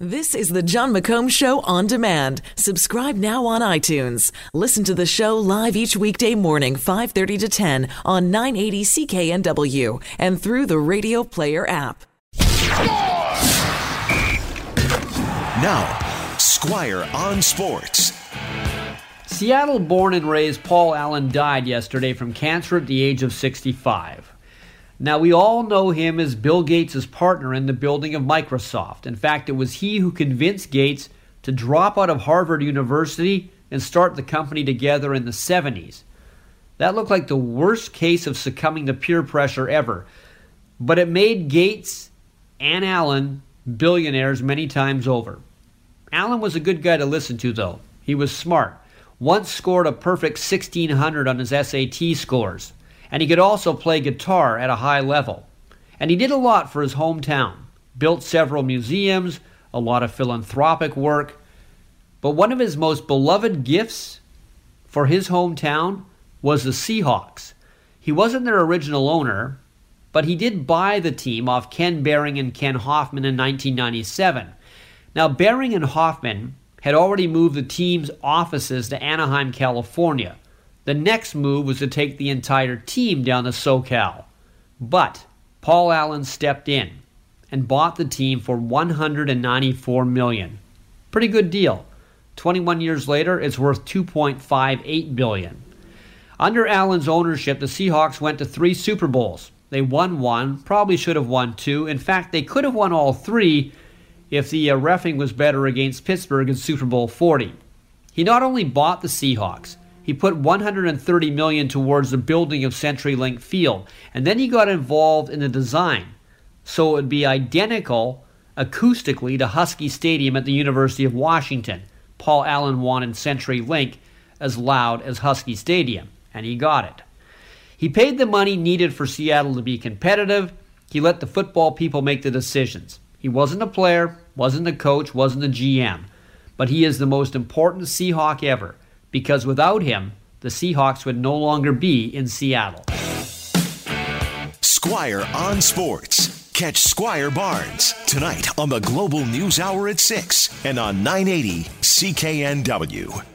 This is the Jon McComb Show on demand. Subscribe now on iTunes. Listen to the show live each weekday morning, 5:30 to 10 on 980 CKNW and through the Radio Player app. Now, Squire on Sports. Seattle born and raised Paul Allen died yesterday from cancer at the age of 65. Now, we all know him as Bill Gates' partner in the building of Microsoft. In fact, it was he who convinced Gates to drop out of Harvard University and start the company together in the 70s. That looked like the worst case of succumbing to peer pressure ever. But it made Gates and Allen billionaires many times over. Allen was a good guy to listen to, though. He was smart. Once scored a perfect 1600 on his SAT scores and he could also play guitar at a high level. And he did a lot for his hometown, built several museums, a lot of philanthropic work. But one of his most beloved gifts for his hometown was the Seahawks. He wasn't their original owner, but he did buy the team off Ken Behring and Ken Hofmann in 1997. Now, Behring and Hofmann had already moved the team's offices to Anaheim, California. The next move was to take the entire team down to SoCal. But Paul Allen stepped in and bought the team for 194 million. Pretty good deal. 21 years later, it's worth 2.58 billion. Under Allen's ownership, the Seahawks went to 3 Super Bowls. They won one, probably should have won two. In fact, they could have won all 3 if the uh, refing was better against Pittsburgh in Super Bowl 40. He not only bought the Seahawks, he put 130 million towards the building of CenturyLink Field, and then he got involved in the design, so it would be identical acoustically to Husky Stadium at the University of Washington. Paul Allen wanted CenturyLink as loud as Husky Stadium, and he got it. He paid the money needed for Seattle to be competitive. He let the football people make the decisions. He wasn't a player, wasn't a coach, wasn't a GM, but he is the most important Seahawk ever because without him, the Seahawks would no longer be in Seattle. Squire on Sports. Catch Squire Barnes tonight on the Global News Hour at 6 and on 980 CKNW.